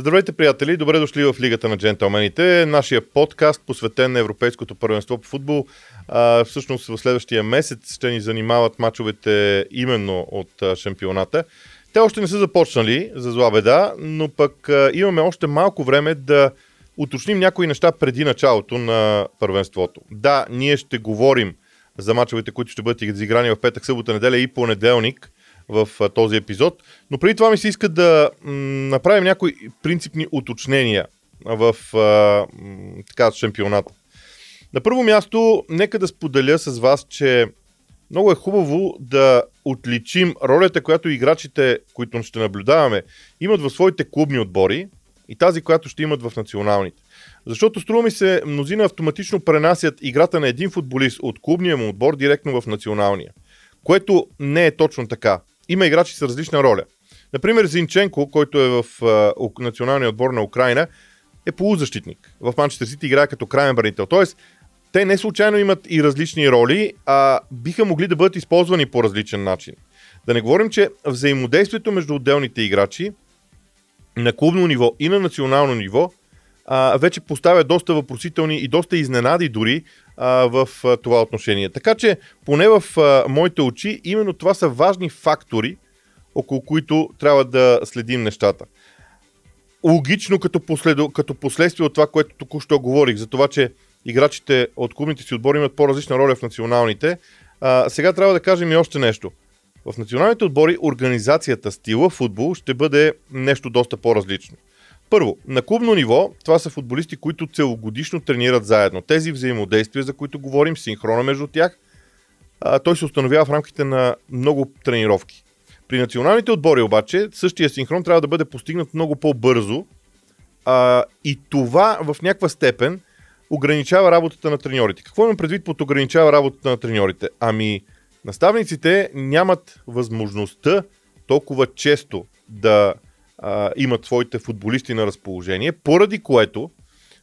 Здравейте, приятели! Добре дошли в Лигата на джентълмените. Нашия подкаст, посветен на Европейското първенство по футбол. А, всъщност в следващия месец ще ни занимават мачовете именно от шампионата. Те още не са започнали, за зла беда, но пък а, имаме още малко време да уточним някои неща преди началото на първенството. Да, ние ще говорим за мачовете, които ще бъдат изиграни в петък, събота, неделя и понеделник – в този епизод. Но преди това ми се иска да направим някои принципни уточнения в така, шампионата. На първо място, нека да споделя с вас, че много е хубаво да отличим ролята, която играчите, които ще наблюдаваме, имат в своите клубни отбори и тази, която ще имат в националните. Защото струва ми се, мнозина автоматично пренасят играта на един футболист от клубния му отбор директно в националния. Което не е точно така има играчи с различна роля. Например, Зинченко, който е в а, националния отбор на Украина, е полузащитник. В Манчестър Сити играе като крайен бранител. Тоест, те не случайно имат и различни роли, а биха могли да бъдат използвани по различен начин. Да не говорим, че взаимодействието между отделните играчи на клубно ниво и на национално ниво а, вече поставя доста въпросителни и доста изненади дори а, в а, това отношение. Така че, поне в а, моите очи, именно това са важни фактори, около които трябва да следим нещата. Логично като, последо, като последствие от това, което току-що говорих, за това, че играчите от клубните си отбори имат по-различна роля в националните, а, сега трябва да кажем и още нещо. В националните отбори организацията, стила футбол ще бъде нещо доста по-различно. Първо, на клубно ниво това са футболисти, които целогодишно тренират заедно. Тези взаимодействия, за които говорим, синхрона между тях, а, той се установява в рамките на много тренировки. При националните отбори обаче същия синхрон трябва да бъде постигнат много по-бързо а, и това в някаква степен ограничава работата на треньорите. Какво имам предвид под ограничава работата на треньорите? Ами, наставниците нямат възможността толкова често да а, имат своите футболисти на разположение, поради което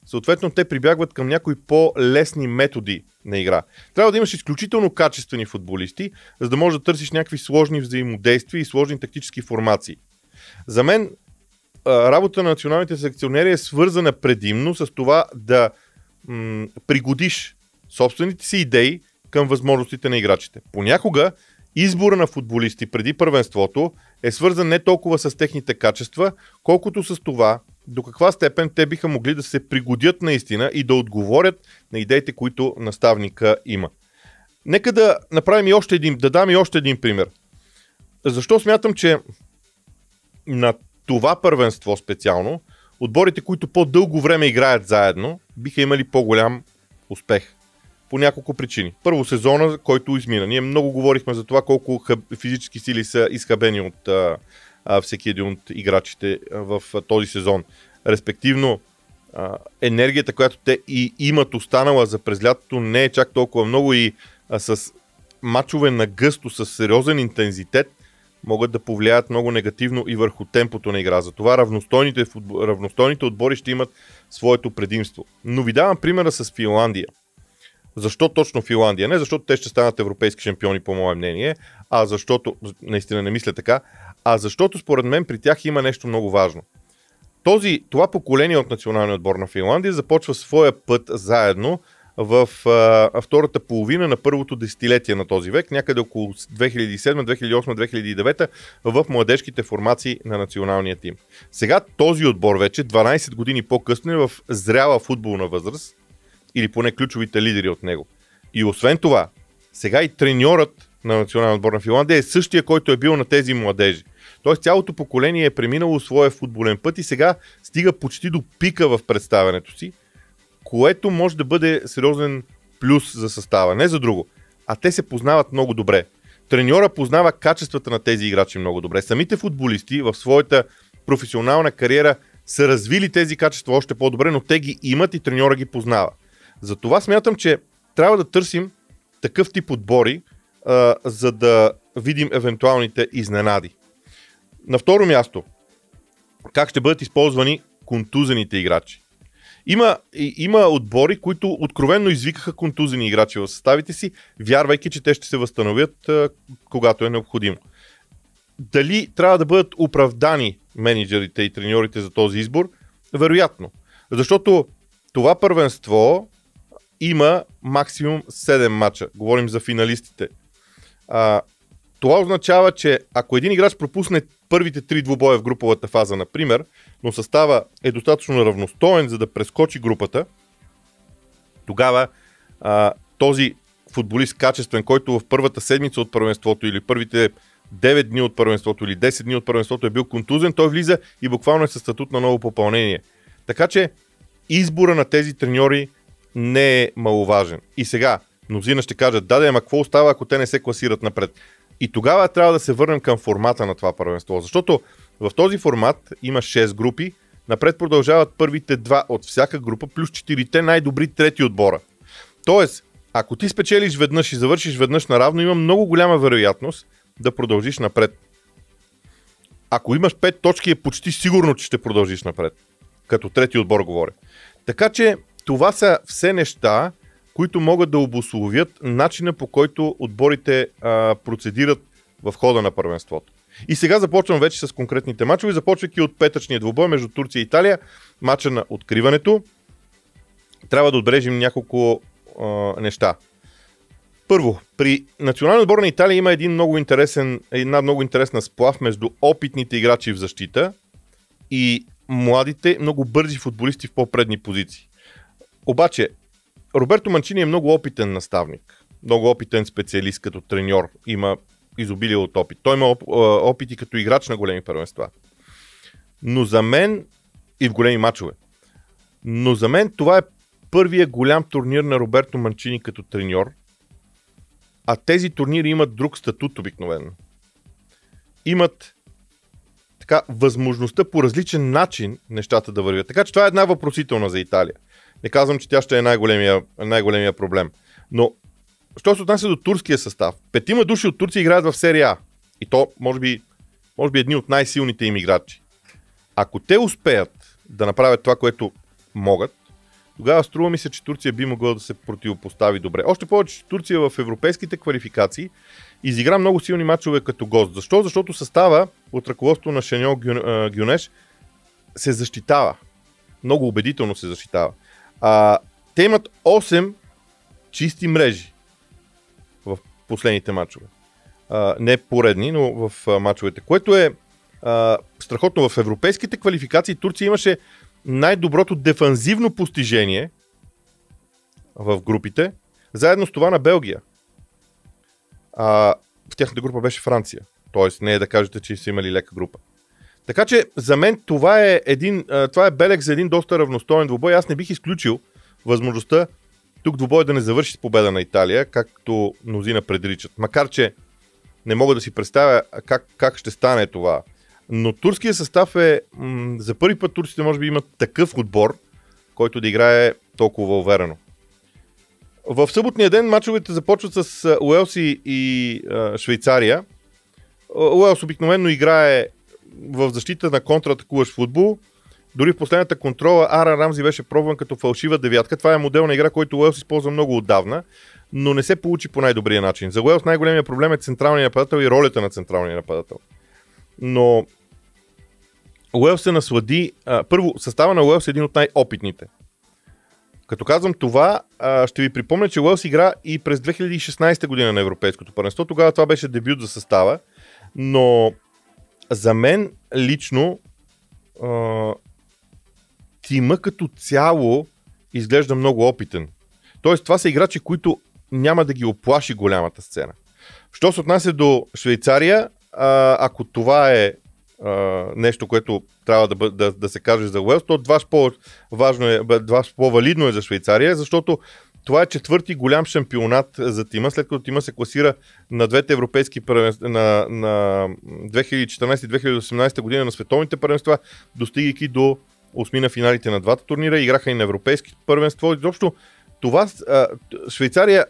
съответно те прибягват към някои по-лесни методи на игра. Трябва да имаш изключително качествени футболисти, за да можеш да търсиш някакви сложни взаимодействия и сложни тактически формации. За мен работа на националните селекционери е свързана предимно с това да м- пригодиш собствените си идеи към възможностите на играчите. Понякога избора на футболисти преди първенството е свързан не толкова с техните качества, колкото с това до каква степен те биха могли да се пригодят наистина и да отговорят на идеите, които наставника има. Нека да направим и още един, да дам и още един пример. Защо смятам, че на това първенство специално, отборите, които по-дълго време играят заедно, биха имали по-голям успех по няколко причини. Първо сезона, който измина. Ние много говорихме за това колко хъб, физически сили са изхабени от а, а, всеки един от играчите в а, този сезон. Респективно, а, енергията, която те и имат останала за през лятото, не е чак толкова много и а, с мачове на гъсто, с сериозен интензитет, могат да повлияят много негативно и върху темпото на игра. Затова равностойните, равностойните отбори ще имат своето предимство. Но ви давам примера с Финландия. Защо точно Финландия? Не защото те ще станат европейски шампиони, по мое мнение, а защото, наистина не мисля така, а защото според мен при тях има нещо много важно. Този, това поколение от националния отбор на Финландия започва своя път заедно в а, втората половина на първото десетилетие на този век, някъде около 2007, 2008, 2009 в младежките формации на националния тим. Сега този отбор вече 12 години по-късно е в зряла футболна възраст или поне ключовите лидери от него. И освен това, сега и треньорът на национална отбор на Финландия е същия, който е бил на тези младежи. Тоест цялото поколение е преминало своя футболен път и сега стига почти до пика в представянето си, което може да бъде сериозен плюс за състава. Не за друго. А те се познават много добре. Треньора познава качествата на тези играчи много добре. Самите футболисти в своята професионална кариера са развили тези качества още по-добре, но те ги имат и треньора ги познава. Затова смятам, че трябва да търсим такъв тип отбори, а, за да видим евентуалните изненади. На второ място, как ще бъдат използвани контузените играчи. Има, има отбори, които откровенно извикаха контузени играчи в съставите си, вярвайки, че те ще се възстановят, а, когато е необходимо. Дали трябва да бъдат оправдани менеджерите и треньорите за този избор? Вероятно. Защото това първенство има максимум 7 мача. Говорим за финалистите. А, това означава, че ако един играч пропусне първите три двубоя в груповата фаза, например, но състава е достатъчно равностоен, за да прескочи групата, тогава а, този футболист качествен, който в първата седмица от първенството или първите 9 дни от първенството или 10 дни от първенството е бил контузен, той влиза и буквално е със статут на ново попълнение. Така че избора на тези треньори не е маловажен. И сега, мнозина ще кажат, да, да, ама какво остава, ако те не се класират напред? И тогава трябва да се върнем към формата на това първенство, защото в този формат има 6 групи, напред продължават първите два от всяка група, плюс 4-те най-добри трети отбора. Тоест, ако ти спечелиш веднъж и завършиш веднъж наравно, има много голяма вероятност да продължиш напред. Ако имаш 5 точки, е почти сигурно, че ще продължиш напред. Като трети отбор говоря. Така че това са все неща, които могат да обословят начина по който отборите а, процедират в хода на първенството. И сега започвам вече с конкретните мачове, започвайки от петъчния двубой между Турция и Италия, мача на откриването. Трябва да отбележим няколко а, неща. Първо, при националния отбор на Италия има един много интересен, една много интересна сплав между опитните играчи в защита и младите, много бързи футболисти в по-предни позиции. Обаче, Роберто Манчини е много опитен наставник, много опитен специалист като треньор. Има изобилие от опит. Той има оп, опити като играч на големи първенства. Но за мен и в големи матчове. Но за мен това е първия голям турнир на Роберто Манчини като треньор, а тези турнири имат друг статут обикновено. Имат така, възможността по различен начин нещата да вървят. Така че това е една въпросителна за Италия. Не казвам, че тя ще е най-големия, най-големия проблем. Но, що се отнася до турския състав, петима души от Турция играят в серия А. И то, може би, може би едни от най-силните им играчи. Ако те успеят да направят това, което могат, тогава струва ми се, че Турция би могла да се противопостави добре. Още повече, че Турция в европейските квалификации изигра много силни матчове като гост. Защо? Защото състава от ръководство на Шаньо Гюнеш се защитава. Много убедително се защитава. А, те имат 8 чисти мрежи в последните матчове. А, не поредни, но в а, матчовете. Което е а, страхотно. В европейските квалификации Турция имаше най-доброто дефанзивно постижение в групите, заедно с това на Белгия. А, в тяхната група беше Франция. Тоест не е да кажете, че са имали лека група. Така че за мен това е, един, това е белег за един доста равностоен двубой. Аз не бих изключил възможността тук двубой да не завърши с победа на Италия, както мнозина предричат. Макар, че не мога да си представя как, как ще стане това. Но турския състав е, м- за първи път турците може би имат такъв отбор, който да играе толкова уверено. В съботния ден мачовете започват с Уелси и Швейцария. Уелс обикновено играе в защита на контратакуващ футбол. Дори в последната контрола Ара Рамзи беше пробван като фалшива девятка. Това е модел на игра, който Уелс използва много отдавна, но не се получи по най-добрия начин. За Уелс най-големия проблем е централния нападател и ролята на централния нападател. Но Уелс се наслади. А, първо, състава на Уелс е един от най-опитните. Като казвам това, а, ще ви припомня, че Уелс игра и през 2016 година на Европейското първенство. Тогава това беше дебют за състава, но за мен лично а, тима като цяло изглежда много опитен. Тоест, това са играчи, които няма да ги оплаши голямата сцена. Що се отнася до Швейцария, а, ако това е а, нещо, което трябва да, да, да се каже за Уелс, то два по-важно е, по-валидно е за Швейцария, защото това е четвърти голям шампионат за тима, след като тима се класира на двете европейски първенства, на, на 2014-2018 година на световните първенства, достигайки до осмина финалите на двата турнира, играха и на европейски първенство. Изобщо това, Швейцария,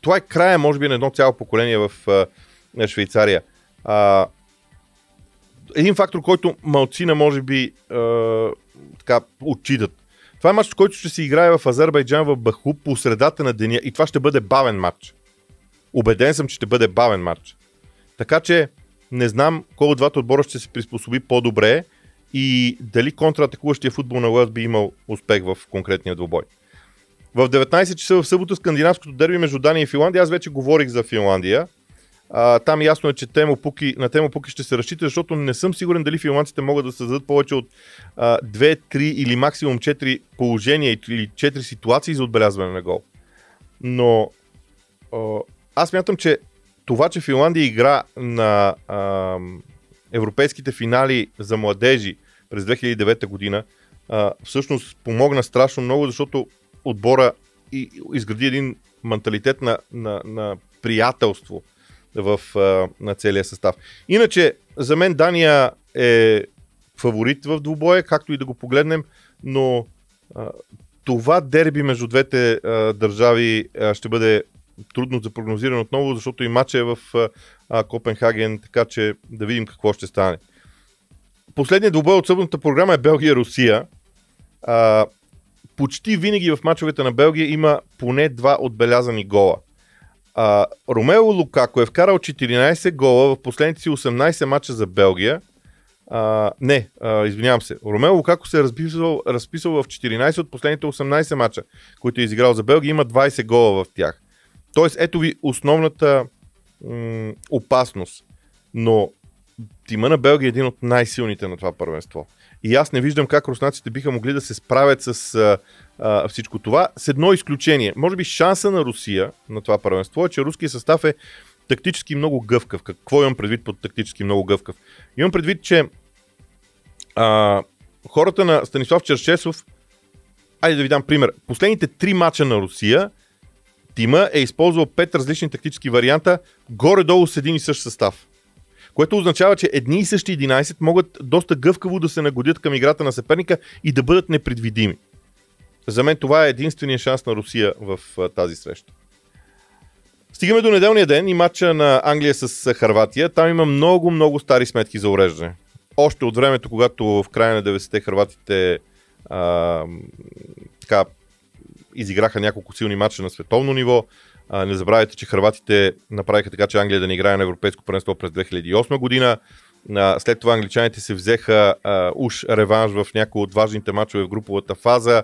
това е края, може би, на едно цяло поколение в Швейцария. А, един фактор, който малцина, може би, а, така, отчитат. Това е матч, който ще се играе в Азербайджан в Баху по средата на деня и това ще бъде бавен матч. Обеден съм, че ще бъде бавен матч. Така че не знам кой от двата отбора ще се приспособи по-добре и дали контратакуващия футбол на Уелс би имал успех в конкретния двубой. В 19 часа в събота скандинавското дерби между Дания и Финландия, аз вече говорих за Финландия. А, там ясно е, че темо Пуки, на тема Пуки ще се разчита, защото не съм сигурен дали финландците могат да създадат повече от а, 2, 3 или максимум 4 положения или 4 ситуации за отбелязване на гол. Но а, аз мятам, че това, че Финландия игра на а, европейските финали за младежи през 2009 година, а, всъщност помогна страшно много, защото отбора и, изгради един менталитет на, на, на приятелство в, а, на целия състав. Иначе, за мен Дания е фаворит в двубоя, както и да го погледнем, но а, това дерби между двете а, държави а, ще бъде трудно за прогнозиране отново, защото и матча е в а, Копенхаген, така че да видим какво ще стане. Последният двубой от съботната програма е Белгия-Русия. А, почти винаги в мачовете на Белгия има поне два отбелязани гола. А, Ромео Лукако е вкарал 14 гола в последните си 18 мача за Белгия. А, не, а, извинявам се. Ромео Лукако се е разписал, разписал в 14 от последните 18 мача, които е изиграл за Белгия. Има 20 гола в тях. Тоест, ето ви основната м- опасност. Но тима на Белгия е един от най-силните на това първенство. И аз не виждам как руснаците биха могли да се справят с а, а, всичко това, с едно изключение. Може би шанса на Русия на това първенство е, че руският състав е тактически много гъвкав. Какво имам предвид под тактически много гъвкав? Имам предвид, че а, хората на Станислав Чершесов, айде да ви дам пример, последните три мача на Русия Тима е използвал пет различни тактически варианта, горе-долу с един и същ състав. Което означава, че едни и същи 11 могат доста гъвкаво да се нагодят към играта на съперника и да бъдат непредвидими. За мен това е единствения шанс на Русия в тази среща. Стигаме до неделния ден и матча на Англия с Харватия. Там има много, много стари сметки за уреждане. Още от времето, когато в края на 90-те харватите а, така, изиграха няколко силни матча на световно ниво. Не забравяйте, че хрватите направиха така, че Англия да не играе на Европейско първенство през 2008 година. След това англичаните се взеха а, уж реванш в някои от важните матчове в груповата фаза,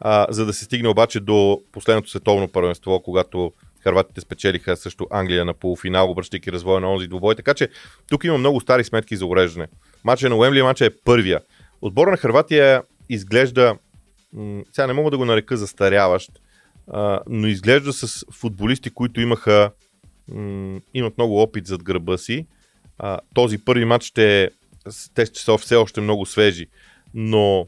а, за да се стигне обаче до последното световно първенство, когато Харватите спечелиха също Англия на полуфинал, обръщайки развоя на онзи двубой. Така че тук има много стари сметки за уреждане. Матча на Уембли матча е първия. Отбора на Харватия изглежда сега не мога да го нарека застаряващ, но изглежда с футболисти, които имаха м- имат много опит зад гърба си. А, този първи матч ще, те ще са все още много свежи, но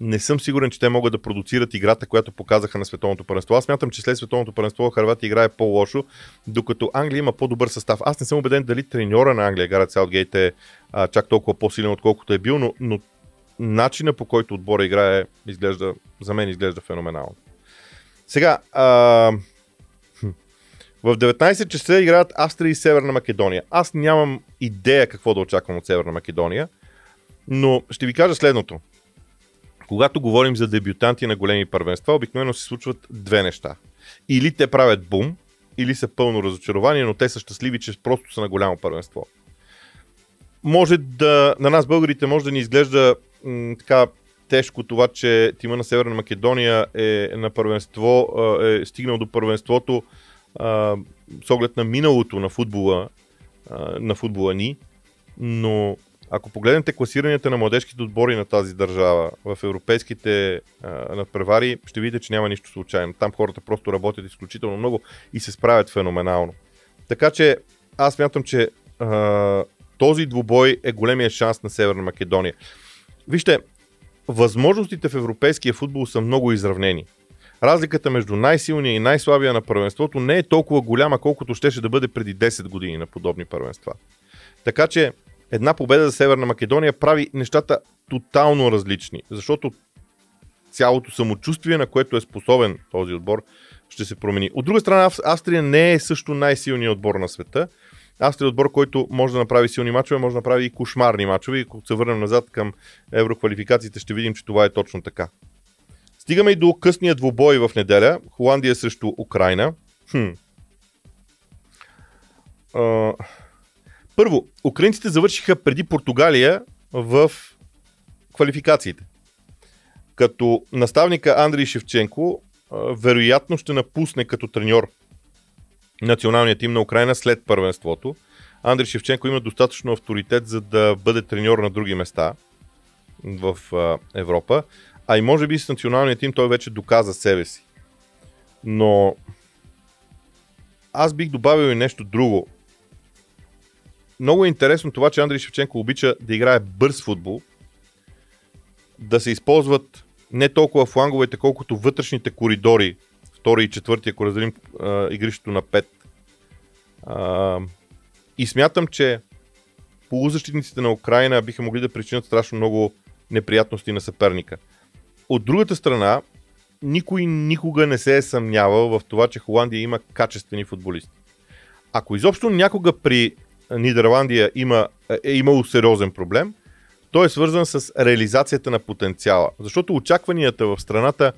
не съм сигурен, че те могат да продуцират играта, която показаха на Световното първенство. Аз мятам, че след Световното първенство Харватия играе по-лошо, докато Англия има по-добър състав. Аз не съм убеден дали треньора на Англия, Гарът Саутгейт е а, чак толкова по-силен, отколкото е бил, но, но начина по който отбора играе, изглежда, за мен изглежда феноменално. Сега, а, в 19 часа играят Австрия и Северна Македония. Аз нямам идея какво да очаквам от Северна Македония, но ще ви кажа следното. Когато говорим за дебютанти на големи първенства, обикновено се случват две неща. Или те правят бум, или са пълно разочарование, но те са щастливи, че просто са на голямо първенство. Може да, на нас българите може да ни изглежда м, така тежко това, че тима на Северна Македония е на първенство, е стигнал до първенството с оглед на миналото на футбола, на футбола ни, но ако погледнете класиранията на младежките отбори на тази държава в европейските надпревари, ще видите, че няма нищо случайно. Там хората просто работят изключително много и се справят феноменално. Така че аз мятам, че а, този двубой е големия шанс на Северна Македония. Вижте, възможностите в европейския футбол са много изравнени. Разликата между най-силния и най-слабия на първенството не е толкова голяма, колкото щеше да бъде преди 10 години на подобни първенства. Така че една победа за Северна Македония прави нещата тотално различни, защото цялото самочувствие, на което е способен този отбор, ще се промени. От друга страна, Австрия не е също най-силният отбор на света Австрия е отбор, който може да направи силни мачове, може да направи и кошмарни мачове. И ако се върнем назад към евроквалификациите, ще видим, че това е точно така. Стигаме и до късния двубой в неделя. Холандия срещу Украина. Хм. Първо, украинците завършиха преди Португалия в квалификациите. Като наставника Андрей Шевченко вероятно ще напусне като треньор националния тим на Украина след първенството. Андрей Шевченко има достатъчно авторитет, за да бъде треньор на други места в Европа. А и може би с националния тим той вече доказа себе си. Но аз бих добавил и нещо друго. Много е интересно това, че Андрей Шевченко обича да играе бърз футбол, да се използват не толкова фланговете, колкото вътрешните коридори, втори и четвърти, ако разделим игрището на 5. А, и смятам, че полузащитниците на Украина биха могли да причинят страшно много неприятности на съперника. От другата страна, никой никога не се е съмнявал в това, че Холандия има качествени футболисти. Ако изобщо някога при Нидерландия има, е имало сериозен проблем, той е свързан с реализацията на потенциала. Защото очакванията в страната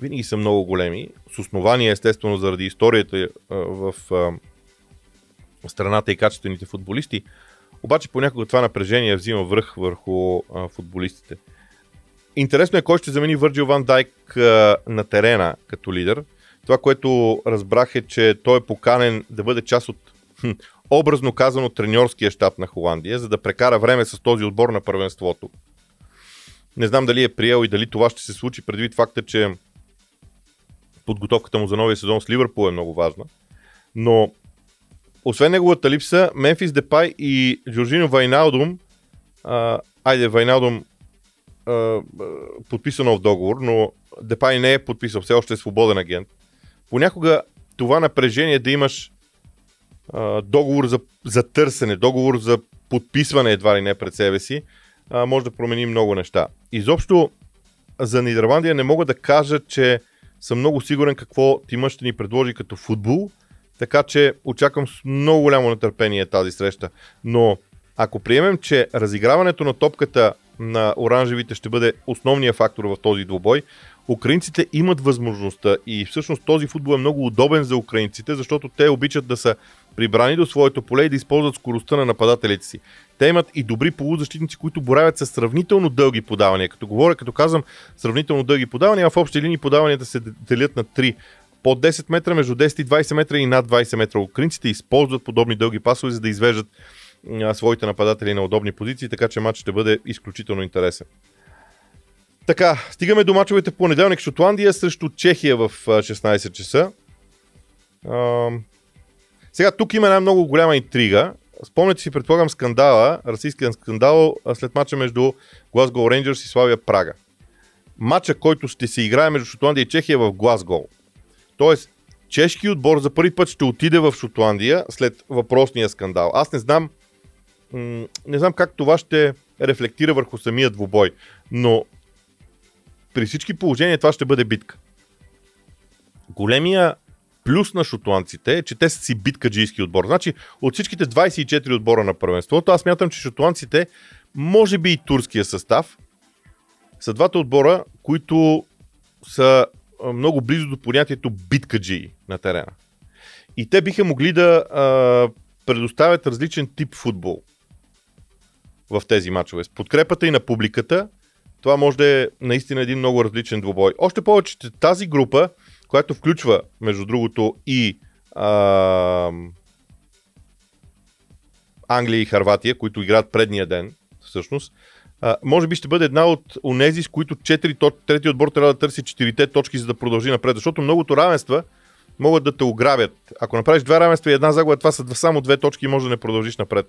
винаги са много големи, с основания естествено заради историята в страната и качествените футболисти, обаче понякога това напрежение взима връх върху футболистите. Интересно е кой ще замени Върджил Ван Дайк на терена като лидер. Това, което разбрах е, че той е поканен да бъде част от образно казано треньорския щаб на Холандия, за да прекара време с този отбор на първенството. Не знам дали е приел и дали това ще се случи предвид факта, че подготовката му за новия сезон с Ливърпул е много важна. Но освен неговата липса, Мемфис Депай и Джорджино Вайналдум, а, айде Вайналдум а, подписано в договор, но Депай не е подписал, все още е свободен агент. Понякога това напрежение да имаш а, договор за, за търсене, договор за подписване едва ли не пред себе си, а, може да промени много неща. Изобщо за Нидерландия не мога да кажа, че съм много сигурен какво тима ще ни предложи като футбол, така че очаквам с много голямо нетърпение тази среща. Но ако приемем, че разиграването на топката на оранжевите ще бъде основния фактор в този двубой, украинците имат възможността и всъщност този футбол е много удобен за украинците, защото те обичат да са прибрани до своето поле и да използват скоростта на нападателите си. Те имат и добри полузащитници, които боравят с сравнително дълги подавания. Като говоря, като казвам сравнително дълги подавания, в общи линии подаванията се делят на 3 под 10 метра, между 10 и 20 метра и над 20 метра. Украинците използват подобни дълги пасове, за да извеждат своите нападатели на удобни позиции, така че матч ще бъде изключително интересен. Така, стигаме до мачовете в понеделник. Шотландия срещу Чехия в 16 часа. Сега, тук има една много голяма интрига. Спомняте си, предполагам, скандала, расистския скандал след мача между Глазго Рейнджърс и Славия Прага. Мача, който ще се играе между Шотландия и Чехия в Глазго. Тоест, чешки отбор за първи път ще отиде в Шотландия след въпросния скандал. Аз не знам, не знам как това ще рефлектира върху самия двубой, но при всички положения това ще бъде битка. Големия плюс на шотландците е, че те са си биткаджийски отбор. Значи, от всичките 24 отбора на първенството, аз мятам, че шотландците, може би и турския състав, са двата отбора, които са много близо до понятието биткаджии на терена. И те биха могли да а, предоставят различен тип футбол в тези матчове. С подкрепата и на публиката, това може да е наистина един много различен двубой. Още повече, че тази група, която включва, между другото, и а, Англия и Харватия, които играят предния ден, всъщност, а, може би ще бъде една от онези, с които четири, трети отбор трябва да търси четирите точки, за да продължи напред. Защото многото равенства могат да те ограбят. Ако направиш две равенства и една загуба, това са само две точки и може да не продължиш напред.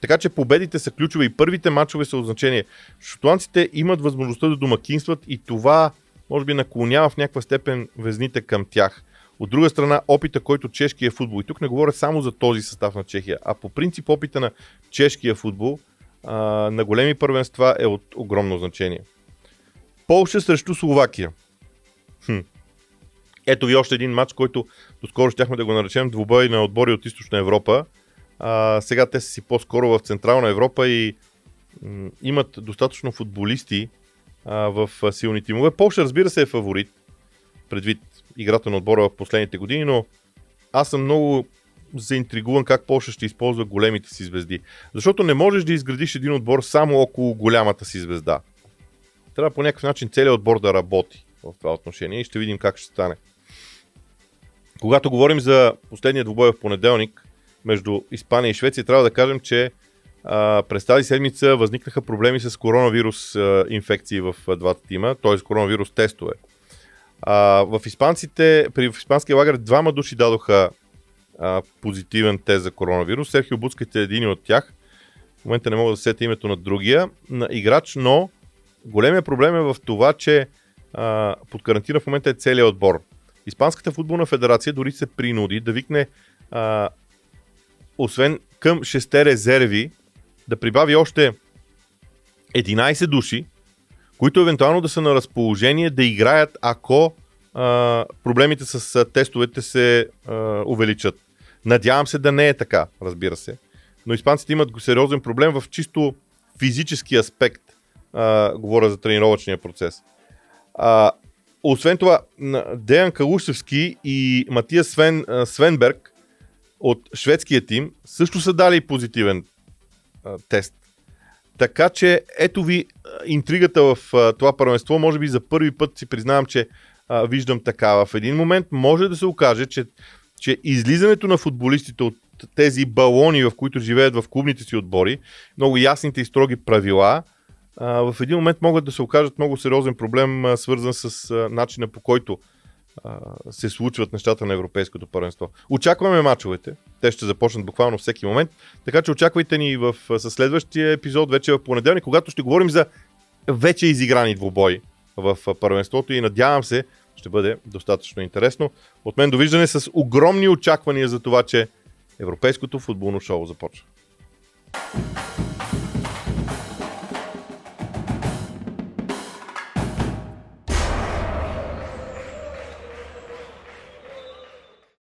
Така че победите са ключови и първите матчове са от значение. Шотландците имат възможността да домакинстват и това може би наклонява в някаква степен везните към тях. От друга страна, опита, който чешкия футбол, и тук не говоря само за този състав на Чехия, а по принцип опита на чешкия футбол а, на големи първенства е от огромно значение. Полша срещу Словакия. Хм. Ето ви още един матч, който доскоро щяхме да го наречем двубой на отбори от Източна Европа. А, сега те са си по-скоро в Централна Европа и м- имат достатъчно футболисти а, в силни тимове. Полша, разбира се, е фаворит, предвид играта на отбора в последните години, но аз съм много заинтригуван как Польша ще използва големите си звезди. Защото не можеш да изградиш един отбор само около голямата си звезда. Трябва по някакъв начин целият отбор да работи в това отношение и ще видим как ще стане. Когато говорим за последния двубой в понеделник между Испания и Швеция, трябва да кажем, че през тази седмица възникнаха проблеми с коронавирус инфекции в двата тима, т.е. коронавирус тестове. В испанците, при в испанския лагер двама души дадоха позитивен тест за коронавирус. Серхио Буцкът е един от тях. В момента не мога да сета името на другия на играч, но големия проблем е в това, че под карантина в момента е целият отбор. Испанската футболна федерация дори се принуди да викне а, освен към 6 резерви, да прибави още 11 души, които евентуално да са на разположение да играят, ако а, проблемите с а, тестовете се а, увеличат. Надявам се да не е така, разбира се. Но испанците имат сериозен проблем в чисто физически аспект. А, говоря за тренировъчния процес. А, освен това, Деян Калушевски и Матия Свен, Свенберг от шведския тим също са дали позитивен тест. Така че ето ви интригата в а, това първенство. Може би за първи път си признавам, че а, виждам така. В един момент може да се окаже, че, че излизането на футболистите от тези балони, в които живеят в клубните си отбори, много ясните и строги правила, а, в един момент могат да се окажат много сериозен проблем, а, свързан с а, начина по който се случват нещата на Европейското първенство. Очакваме мачовете. Те ще започнат буквално всеки момент. Така че очаквайте ни в, със следващия епизод, вече в понеделник, когато ще говорим за вече изиграни двубои в първенството и надявам се, ще бъде достатъчно интересно. От мен довиждане с огромни очаквания за това, че Европейското футболно шоу започва.